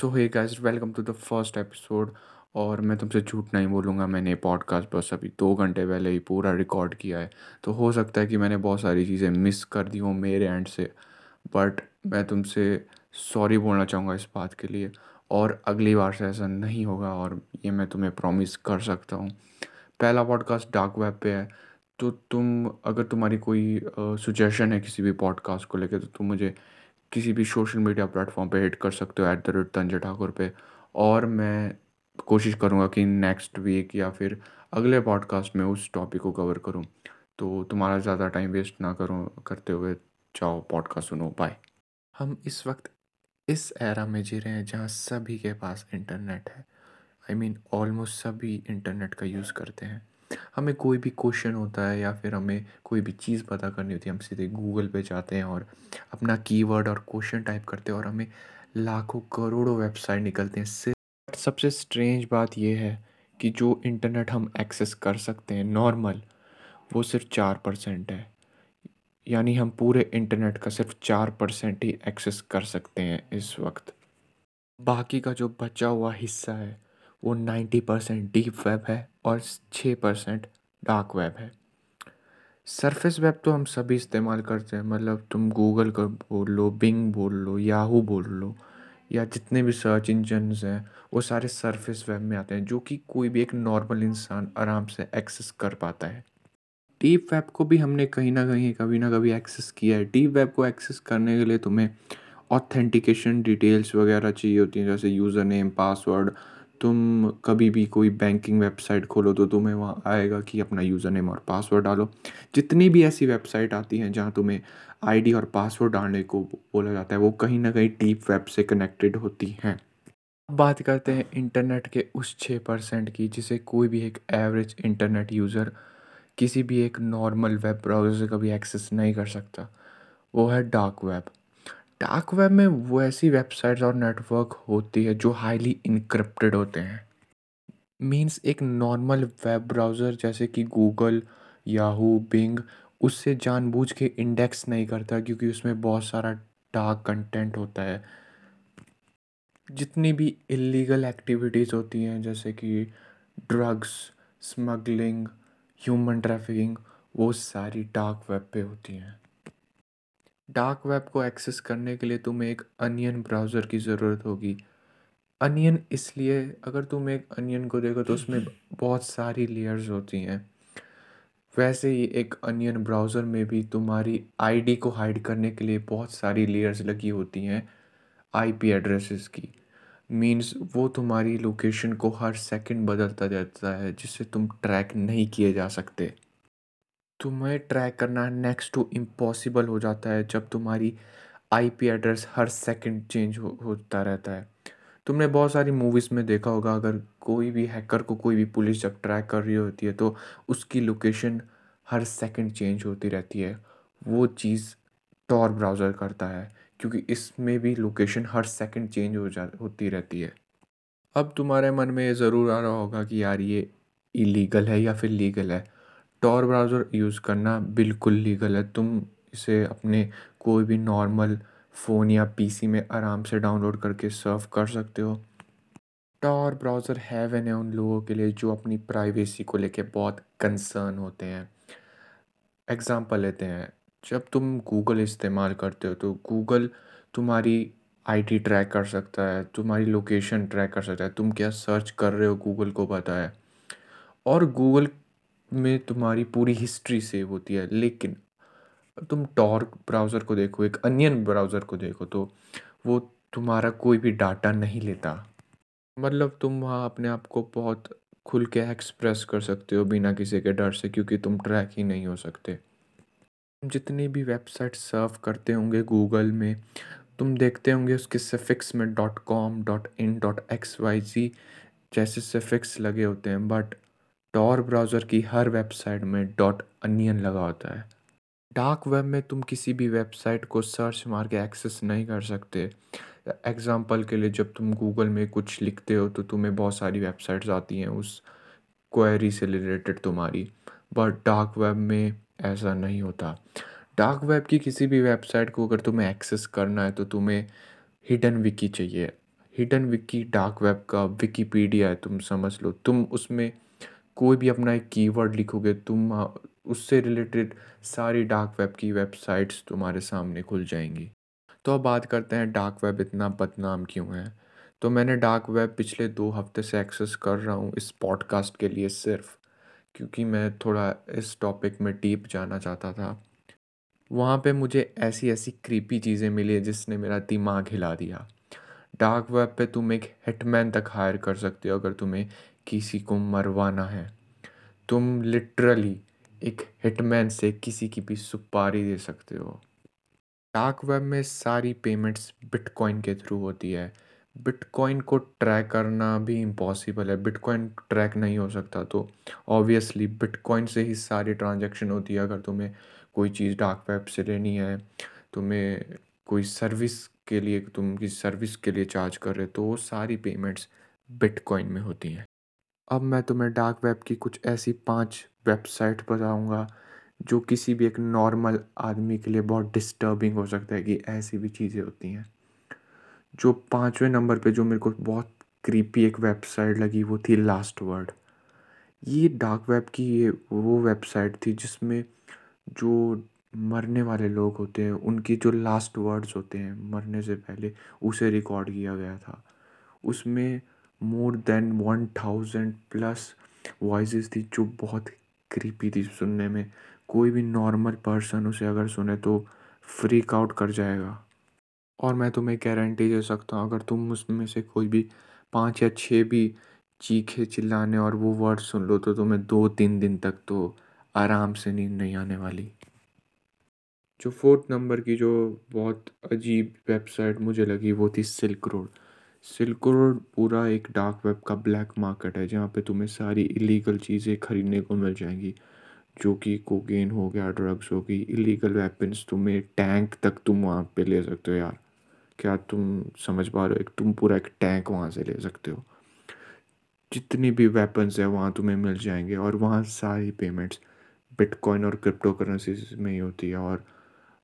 So hey guys welcome to the first episode और मैं तुमसे झूठ नहीं बोलूँगा, मैंने पॉडकास्ट बस अभी दो घंटे पहले ही पूरा रिकॉर्ड किया है। तो हो सकता है कि मैंने बहुत सारी चीज़ें मिस कर दी हों मेरे एंड से। बट मैं तुमसे सॉरी बोलना चाहूँगा इस बात के लिए। और अगली बार से ऐसा नहीं होगा और ये मैं तुम्हें प्रॉमिस कर सकता हूँ। पहला पॉडकास्ट डार्क वेब पे है। तो तुम, अगर तुम्हारी कोई सुजेशन है किसी भी पॉडकास्ट को लेकर तो तुम मुझे किसी भी सोशल मीडिया प्लेटफॉर्म पे हिट कर सकते हो at the rate Tanjay Thakur पे। और मैं कोशिश करूँगा कि नेक्स्ट वीक या फिर अगले पॉडकास्ट में उस टॉपिक को कवर करूँ। तो तुम्हारा ज़्यादा टाइम वेस्ट ना करूँ, करते हुए जाओ पॉडकास्ट सुनो बाय हम इस वक्त इस एरा में जी रहे हैं जहाँ सभी के पास इंटरनेट है। आई मीन ऑलमोस्ट सभी इंटरनेट का यूज़ करते हैं। हमें कोई भी क्वेश्चन होता है या फिर हमें कोई भी चीज़ पता करनी होती है, हम सीधे गूगल पे जाते हैं और अपना कीवर्ड और क्वेश्चन टाइप करते हैं और हमें लाखों करोड़ों वेबसाइट निकलते हैं। सिर्फ़ सबसे स्ट्रेंज बात यह है कि जो इंटरनेट हम एक्सेस कर सकते हैं नॉर्मल वो सिर्फ़ चार परसेंट है। यानी हम पूरे इंटरनेट का सिर्फ़ चार परसेंट ही एक्सेस कर सकते हैं इस वक्त। बाकी का जो बचा हुआ हिस्सा है वो नाइन्टी परसेंट डीप वेब है और छः परसेंट डार्क वेब है। सरफेस वेब तो हम सभी इस्तेमाल करते हैं मतलब तुम गूगल का बोल लो बिंग बोल लो याहू बोल लो या जितने भी सर्च इंजन हैं, वो सारे सरफेस वेब में आते हैं, जो कि कोई भी एक नॉर्मल इंसान आराम से एक्सेस कर पाता है। डीप वेब को भी हमने कहीं ना कहीं, कभी ना कभी एक्सेस किया है। डीप वेब को एक्सेस करने के लिए तुम्हें ऑथेंटिकेशन डिटेल्स वगैरह चाहिए होती हैं, जैसे यूज़र नेम पासवर्ड तुम कभी भी कोई बैंकिंग वेबसाइट खोलो तो तुम्हें वहाँ आएगा कि अपना यूज़र नेम और पासवर्ड डालो। जितनी भी ऐसी वेबसाइट आती हैं जहाँ तुम्हें आईडी और पासवर्ड डालने को बोला जाता है, वो कहीं ना कहीं डीप वेब से कनेक्टेड होती हैं। अब बात करते हैं इंटरनेट के उस छः परसेंट की, जिसे कोई भी एक एवरेज इंटरनेट यूज़र किसी भी एक नॉर्मल वेब ब्राउज़र से कभी एक्सेस नहीं कर सकता। वो है डार्क वेब डार्क वेब में वो ऐसी वेबसाइट्स और नेटवर्क होती है जो हाईली इनक्रिप्टेड होते हैं। मीन्स एक नॉर्मल वेब ब्राउज़र जैसे कि गूगल याहू बिंग उससे जानबूझ के इंडेक्स नहीं करता क्योंकि उसमें बहुत सारा डार्क कंटेंट होता है। जितनी भी इलीगल एक्टिविटीज़ होती हैं जैसे कि ड्रग्स स्मगलिंग ह्यूमन ट्रैफिकिंग वो सारी डार्क वेब पे होती हैं। डार्क वेब को एक्सेस करने के लिए तुम्हें एक अनियन ब्राउज़र की ज़रूरत होगी। अनियन इसलिए, अगर तुम एक अनियन को देखो तो उसमें बहुत सारी लेयर्स होती हैं। वैसे ही एक अनियन ब्राउज़र में भी तुम्हारी आईडी को हाइड करने के लिए बहुत सारी लेयर्स लगी होती हैं आईपी एड्रेसेस की। मींस वो तुम्हारी लोकेशन को हर सेकंड बदलता जाता है, जिससे तुम ट्रैक नहीं किए जा सकते। तुम्हें ट्रैक करना नेक्स्ट टू इम्पॉसिबल हो जाता है जब तुम्हारी आईपी एड्रेस हर सेकंड चेंज हो, होता रहता है। तुमने बहुत सारी मूवीज़ में देखा होगा, अगर कोई भी हैकर को कोई भी पुलिस जब ट्रैक कर रही होती है तो उसकी लोकेशन हर सेकंड चेंज होती रहती है। वो चीज़ टॉर ब्राउज़र करता है, क्योंकि इसमें भी लोकेशन हर सेकंड चेंज हो जा, होती रहती है। अब तुम्हारे मन में ये ज़रूर आ रहा होगा कि यार ये इलीगल है या फिर लीगल है। टॉर ब्राउज़र यूज़ करना बिल्कुल है तुम इसे अपने कोई भी नॉर्मल फ़ोन या पीसी में आराम से डाउनलोड करके सर्व कर सकते हो। टॉर ब्राउज़र है है उन लोगों के लिए जो अपनी प्राइवेसी को लेके बहुत कंसर्न होते हैं। एग्ज़ाम्पल लेते हैं, जब तुम गूगल इस्तेमाल करते हो तो गूगल तुम्हारी आईडी ट्रैक कर सकता है, तुम्हारी लोकेशन ट्रैक कर सकता है, तुम क्या सर्च कर रहे हो गूगल को पता है। और गूगल में तुम्हारी पूरी हिस्ट्री सेव होती है, लेकिन तुम टॉर्क ब्राउज़र को देखो, एक अनियन ब्राउज़र को देखो तो वो तुम्हारा कोई भी डाटा नहीं लेता। मतलब तुम वहाँ अपने आप को बहुत खुल के एक्सप्रेस कर सकते हो बिना किसी के डर से, क्योंकि तुम ट्रैक ही नहीं हो सकते। जितनी भी वेबसाइट सर्व करते होंगे गूगल में, तुम देखते होंगे उसके सेफिक्स में dot com dot in dot x y z जैसे सेफिक्स लगे होते हैं बट टॉर ब्राउज़र की हर वेबसाइट में डॉट अनियन लगा होता है। डार्क वेब में तुम किसी भी वेबसाइट को सर्च मार के एक्सेस नहीं कर सकते। एग्ज़ाम्पल के लिए जब तुम गूगल में कुछ लिखते हो तो तुम्हें बहुत सारी वेबसाइट्स आती हैं उस क्वेरी से रिलेटेड तुम्हारी, बट डार्क वेब में ऐसा नहीं होता। डार्क वेब की किसी भी वेबसाइट को अगर तुम्हें एक्सेस करना है तो तुम्हें हिडन विकी चाहिए। हिडन विकी डार्क वेब का विकीपीडिया है, तुम समझ लो। तुम उसमें कोई भी अपना एक कीवर्ड लिखोगे, तुम उससे रिलेटेड सारी डार्क वेब की वेबसाइट्स तुम्हारे सामने खुल जाएँगी। तो अब बात करते हैं डार्क वेब इतना बदनाम क्यों है? तो मैंने डार्क वेब पिछले दो हफ़्ते से एक्सेस कर रहा हूँ इस पॉडकास्ट के लिए सिर्फ़, क्योंकि मैं थोड़ा इस टॉपिक में डीप जाना चाहता था। वहाँ पे मुझे ऐसी ऐसी क्रीपी चीज़ें मिली जिसने मेरा दिमाग हिला दिया। डार्क वेब पे तुम एक हिटमैन तक हायर कर सकते हो, अगर तुम्हें किसी को मरवाना है। तुम लिटरली एक हिटमैन से किसी की भी सुपारी दे सकते हो। डार्क वेब में सारी पेमेंट्स बिटकॉइन के थ्रू होती है। बिटकॉइन को ट्रैक करना भी इम्पॉसिबल है। बिटकॉइन ट्रैक नहीं हो सकता तो ऑब्वियसली बिटकॉइन से ही सारी ट्रांजैक्शन होती है। अगर तुम्हें कोई चीज़ डार्क वेब से लेनी है, तुम्हें कोई सर्विस के लिए, तुम किसी सर्विस के लिए चार्ज कर रहे हो तो वो सारी पेमेंट्स बिटकॉइन में होती हैं। अब मैं तुम्हें डार्क वेब की कुछ ऐसी पाँच वेबसाइट बताऊँगा, जो किसी भी एक नॉर्मल आदमी के लिए बहुत डिस्टर्बिंग हो सकता है कि ऐसी भी चीज़ें होती हैं। जो पाँचवें नंबर पे जो मेरे को बहुत क्रीपी एक वेबसाइट लगी, वो थी लास्ट वर्ड ये डार्क वेब की ये, वो वेबसाइट थी जिसमें जो मरने वाले लोग होते हैं, उनकी जो लास्ट वर्ड्स होते हैं, मरने से पहले, उसे रिकॉर्ड किया गया था। उसमें more than one thousand plus voice थी जो बहुत क्रीपी थी सुनने में। कोई भी नॉर्मल पर्सन उसे अगर सुने तो फ्रीक आउट कर जाएगा। और मैं तुम्हें गारंटी दे सकता हूँ, अगर तुम उसमें से कोई भी पाँच या छः भी चीखे चिल्लाने और वो वर्ड सुन लो तो तुम्हें दो तीन दिन तक तो आराम से नींद नहीं आने वाली। जो फोर्थ नंबर की जो बहुत अजीब वेबसाइट मुझे लगी वो थी सिल्क रोड सिल्क रोड पूरा एक डार्क वेब का ब्लैक मार्केट है, जहाँ पे तुम्हें सारी इलीगल चीज़ें खरीदने को मिल जाएँगी, जो कि कोकेन हो गया ड्रग्स हो गई इलीगल वेपन्स तुम्हें टैंक तक तुम वहाँ पे ले सकते हो यार। क्या तुम समझ पा रहे हो? एक तुम पूरा एक टैंक वहाँ से ले सकते हो। जितनी भी वेपन्स है वहाँ तुम्हें मिल जाएँगे, और वहाँ सारी पेमेंट्स बिटकॉइन और क्रिप्टो करेंसी में ही होती है, और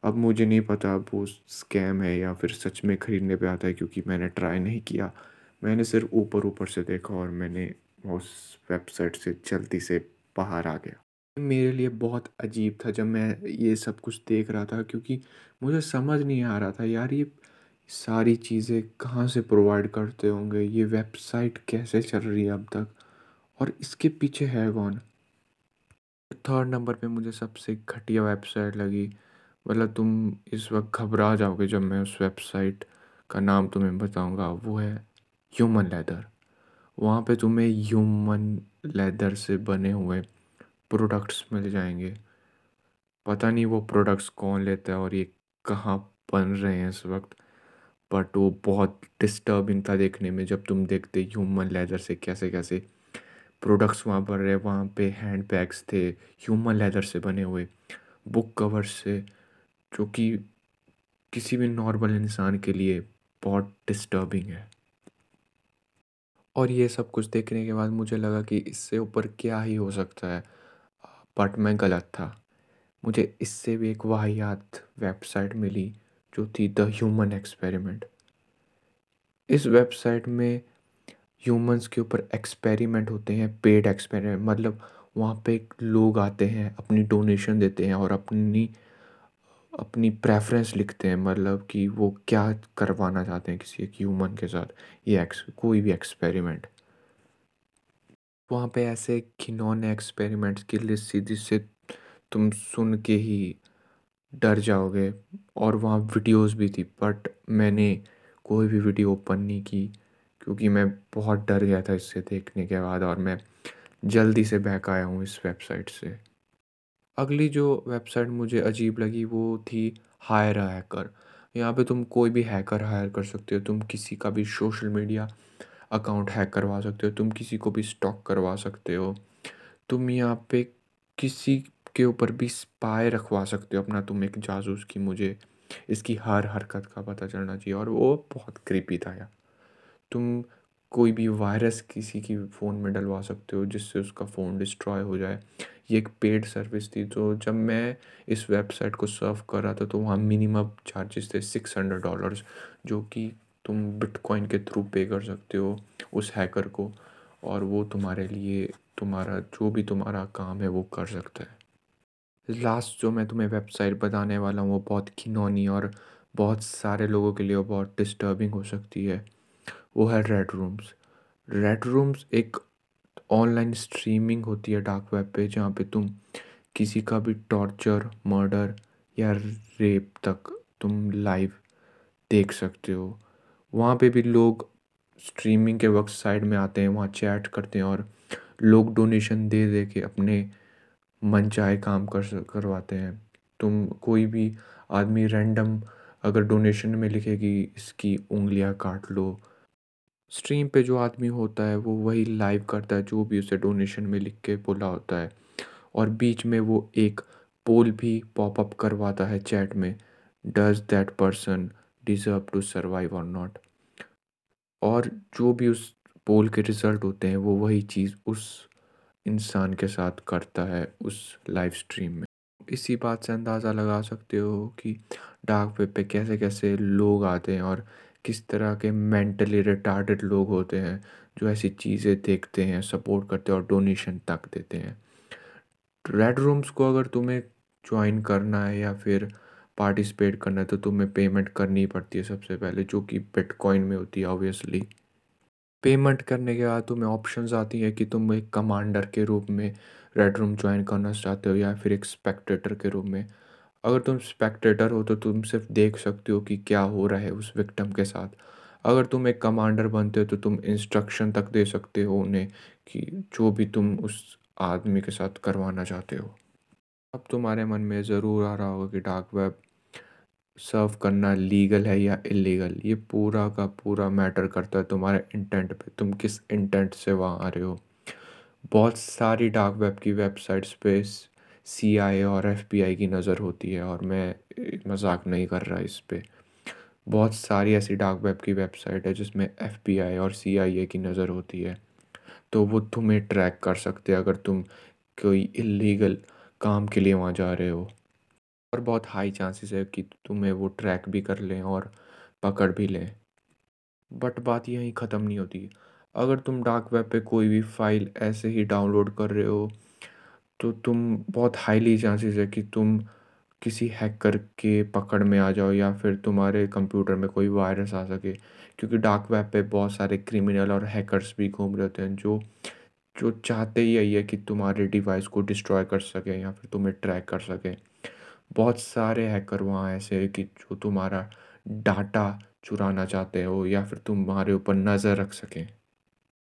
अब मुझे नहीं पता वो स्कैम है या फिर सच में ख़रीदने पे आता है क्योंकि मैंने ट्राई नहीं किया। मैंने सिर्फ़ ऊपर ऊपर से देखा और मैंने उस वेबसाइट से जल्दी से बाहर आ गया। मेरे लिए बहुत अजीब था जब मैं ये सब कुछ देख रहा था क्योंकि मुझे समझ नहीं आ रहा था, यार, ये सारी चीज़ें कहाँ से प्रोवाइड करते होंगे? ये वेबसाइट कैसे चल रही है अब तक? और इसके पीछे है कौन? थर्ड नंबर पे मुझे सबसे घटिया वेबसाइट लगी। मतलब तुम इस वक्त घबरा जाओगे जब मैं उस वेबसाइट का नाम तुम्हें बताऊँगा। वो है ह्यूमन लेदर वहाँ पे तुम्हें ह्यूमन लेदर से बने हुए प्रोडक्ट्स मिल जाएँगे। पता नहीं वो प्रोडक्ट्स कौन लेता है और ये कहाँ बन रहे हैं इस वक्त बट वो बहुत डिस्टर्बिंग था देखने में जब तुम देखते ह्यूमन लेदर से कैसे कैसे प्रोडक्ट्स वहाँ पर रहे। वहाँ पे हैंड बैग्स थे ह्यूमन लेदर से बने हुए। बुक कवर्स से जो कि किसी भी नॉर्मल इंसान के लिए बहुत डिस्टर्बिंग है। और ये सब कुछ देखने के बाद मुझे लगा कि इससे ऊपर क्या ही हो सकता है। बट मैं गलत था। मुझे इससे भी एक वाहियात वेबसाइट मिली, जो थी द ह्यूमन एक्सपेरिमेंट। इस वेबसाइट में ह्यूमंस के ऊपर एक्सपेरिमेंट होते हैं, पेड एक्सपेरिमेंट मतलब वहाँ पे लोग आते हैं, अपनी डोनेशन देते हैं और अपनी अपनी प्रेफरेंस लिखते हैं मतलब कि वो क्या करवाना चाहते हैं किसी एक ह्यूमन के साथ, ये एक्स कोई भी एक्सपेरिमेंट वहाँ पे ऐसे खिलौने एक्सपेरिमेंट्स की लिस्ट थी जिससे तुम सुन के ही डर जाओगे। और वहाँ वीडियोस भी थी बट मैंने कोई भी वीडियो ओपन नहीं की, क्योंकि मैं बहुत डर गया था इससे देखने के बाद और मैं जल्दी से बैक आया हूँ इस वेबसाइट से। अगली जो वेबसाइट मुझे अजीब लगी वो थी हायर हैकर। यहाँ पे तुम कोई भी हैकर हायर कर सकते हो, तुम किसी का भी सोशल मीडिया अकाउंट हैक करवा सकते हो, तुम किसी को भी स्टॉक करवा सकते हो, तुम यहाँ पे किसी के ऊपर भी स्पाई रखवा सकते हो, अपना तुम एक जासूस की मुझे इसकी हर हरकत का पता चलना चाहिए। और वो बहुत क्रीपी था यार। तुम कोई भी वायरस किसी की फ़ोन में डलवा सकते हो, जिससे उसका फ़ोन डिस्ट्रॉय हो जाए। ये एक पेड सर्विस थी तो जब मैं इस वेबसाइट को सर्व कर रहा था तो वहाँ मिनिमम चार्जेस थे सिक्स हंड्रेड डॉलर्स जो कि तुम बिटकॉइन के थ्रू पे कर सकते हो उस हैकर को, और वो तुम्हारे लिए, तुम्हारा, जो भी तुम्हारा काम है, वो कर सकता है। लास्ट जो मैं तुम्हें वेबसाइट बताने वाला हूँ, वो बहुत घिनौनी और बहुत सारे लोगों के लिए बहुत डिस्टर्बिंग हो सकती है। वो है रेड रूम्स रेड रूम्स एक ऑनलाइन स्ट्रीमिंग होती है डार्क वेब पे, जहाँ पे तुम किसी का भी टॉर्चर मर्डर या रेप तक तुम लाइव देख सकते हो। वहाँ पे भी लोग स्ट्रीमिंग के वक्त साइड में आते हैं, वहाँ चैट करते हैं और लोग डोनेशन दे दे के अपने मन चाहे काम कर करवाते हैं। तुम कोई भी आदमी रैंडम अगर डोनेशन में लिखेगी, इसकी उंगलियाँ काट लो स्ट्रीम पे जो आदमी होता है, वो वही लाइव करता है, जो भी उसे डोनेशन में लिख के बोला होता है। और बीच में वो एक पोल भी पॉपअप करवाता है चैट में does that person deserve to survive और नॉट और जो भी उस पोल के रिज़ल्ट होते हैं, वो वही चीज़ उस इंसान के साथ करता है उस लाइव स्ट्रीम में। इसी बात से अंदाज़ा लगा सकते हो कि डार्क वेब पे कैसे कैसे लोग आते हैं और किस तरह के मेंटली रिटार्डेड लोग होते हैं, जो ऐसी चीज़ें देखते हैं सपोर्ट करते हैं और डोनेशन तक देते हैं। रेड रूम्स को अगर तुम्हें ज्वाइन करना है या फिर पार्टिसिपेट करना है तो तुम्हें पेमेंट करनी पड़ती है सबसे पहले, जो कि बिटकॉइन में होती है ऑब्वियसली पेमेंट करने के बाद तुम्हें ऑप्शंस आती है कि तुम एक कमांडर के रूप में रेड रूम ज्वाइन करना चाहते हो या फिर एक स्पेक्टेटर के रूप में। अगर तुम स्पेक्टेटर हो तो तुम सिर्फ़ देख सकते हो कि क्या हो रहा है उस विक्टम के साथ। अगर तुम एक कमांडर बनते हो तो तुम इंस्ट्रक्शन तक दे सकते हो उन्हें कि जो भी तुम उस आदमी के साथ करवाना चाहते हो। अब तुम्हारे मन में ज़रूर आ रहा होगा कि डार्क वेब सर्व करना लीगल है या इलीगल ये पूरा का पूरा मैटर करता है तुम्हारे इंटेंट पे। तुम किस इंटेंट से वहाँ आ रहे हो? बहुत सारी डार्क वेब की वेबसाइट्स पे सी आई ए और एफ़ बी आई की नज़र होती है और मैं मज़ाक नहीं कर रहा इस पर बहुत सारी ऐसी डार्क वेब की वेबसाइट है जिसमें एफ़ बी आई और सी आई ए की नज़र होती है। तो वो तुम्हें ट्रैक कर सकते हैं अगर तुम कोई इलीगल काम के लिए वहाँ जा रहे हो। और बहुत हाई चांसेस है कि तुम्हें वो ट्रैक भी कर लें और पकड़ भी लें। बट बात यहीं ख़त्म नहीं होती। अगर तुम डार्क वेब पे कोई भी फ़ाइल ऐसे ही डाउनलोड कर रहे हो तो तुम बहुत हाईली चांसेस है कि तुम किसी हैकर के पकड़ में आ जाओ या फिर तुम्हारे कंप्यूटर में कोई वायरस आ सके। क्योंकि डार्क वेब पे बहुत सारे क्रिमिनल और हैकर्स भी घूम रहे होते हैं जो जो चाहते ही यही है कि तुम्हारे डिवाइस को डिस्ट्रॉय कर सके या फिर तुम्हें ट्रैक कर सके। बहुत सारे हैकर वहाँ ऐसे हैं कि जो तुम्हारा डाटा चुराना चाहते हो या फिर तुम्हारे ऊपर नज़र रख सकें।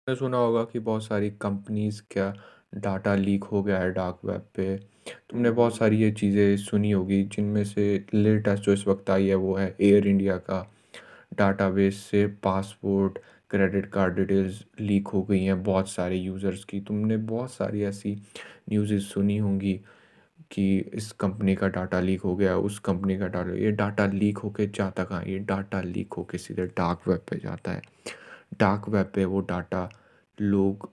सुना होगा कि बहुत सारी कंपनीज़ का डाटा लीक हो गया है डार्क वेब पे। तुमने बहुत सारी ये चीज़ें सुनी होगी, जिनमें से लेटेस्ट जो इस वक्त आई है वो है एयर इंडिया का। डाटाबेस से passport credit card details leak हो गई हैं बहुत सारे यूज़र्स की। तुमने बहुत सारी ऐसी न्यूज़ सुनी होंगी कि इस कंपनी का डाटा लीक हो गया, उस कंपनी का डाटा, ये डाटा लीक होके जाता कहाँ? ये डाटा लीक होके सीधे डार्क वेब पे जाता है। डार्क वेब पे वो डाटा लोग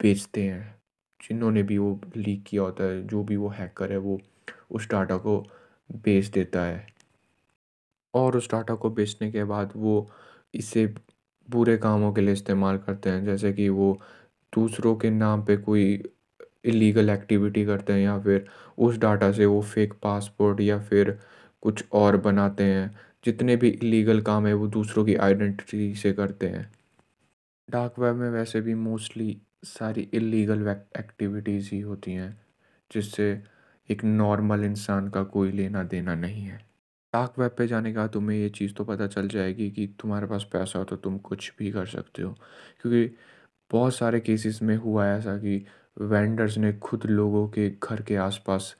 बेचते हैं। जिन्होंने भी वो लीक किया होता है, जो भी वो हैकर है, वो उस डाटा को बेच देता है। और उस डाटा को बेचने के बाद वो इसे बुरे कामों के लिए इस्तेमाल करते हैं, जैसे कि वो दूसरों के नाम पे कोई इलीगल एक्टिविटी करते हैं या फिर उस डाटा से वो फेक पासपोर्ट या फिर कुछ और बनाते हैं। जितने भी इलीगल काम है, वो दूसरों की आइडेंटिटी से करते हैं। डार्क वेब में वैसे भी मोस्टली सारी इलीगल एक्टिविटीज़ ही होती हैं, जिससे एक नॉर्मल इंसान का कोई लेना देना नहीं है। डार्क वेब पे जाने का तुम्हें ये चीज़ तो पता चल जाएगी कि तुम्हारे पास पैसा हो तो तुम कुछ भी कर सकते हो। क्योंकि बहुत सारे केसेस में हुआ है ऐसा कि वेंडर्स ने खुद लोगों के घर के आसपास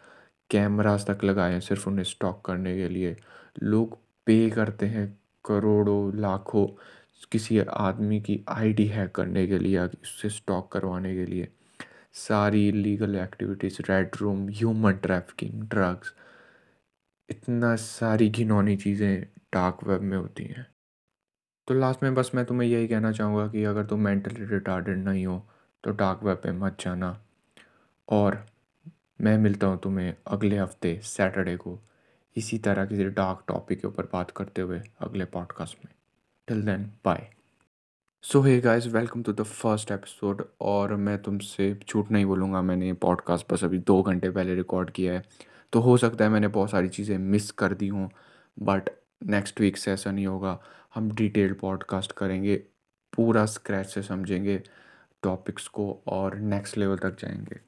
कैमरास तक लगाए हैं सिर्फ़ उन्हें स्टॉक करने के लिए। लोग पे करते हैं करोड़ों, लाखों किसी आदमी की आईडी हैक करने के लिए या उससे स्टॉक करवाने के लिए, सारी legal activities red room human trafficking drugs इतना सारी घिनौनी चीज़ें डार्क वेब में होती हैं। तो लास्ट में बस मैं तुम्हें यही कहना चाहूँगा कि अगर तुम मेंटली रिटार्डेड नहीं हो तो डार्क वेब पे मत जाना। और मैं मिलता हूँ तुम्हें अगले हफ़्ते सैटरडे को। इसी तरह किसी डार्क टॉपिक के ऊपर बात करते हुए अगले पॉडकास्ट में। Till then bye so hey guys welcome to the first episode और मैं तुमसे झूठ नहीं बोलूँगा, मैंने पॉडकास्ट बस अभी दो घंटे पहले रिकॉर्ड किया है। तो हो सकता है मैंने बहुत सारी चीज़ें मिस कर दी हूँ बट नेक्स्ट वीक से ऐसा नहीं होगा। हम डिटेल्ड पॉडकास्ट करेंगे, पूरा स्क्रैच से समझेंगे टॉपिक्स को और नेक्स्ट लेवल तक जाएँगे।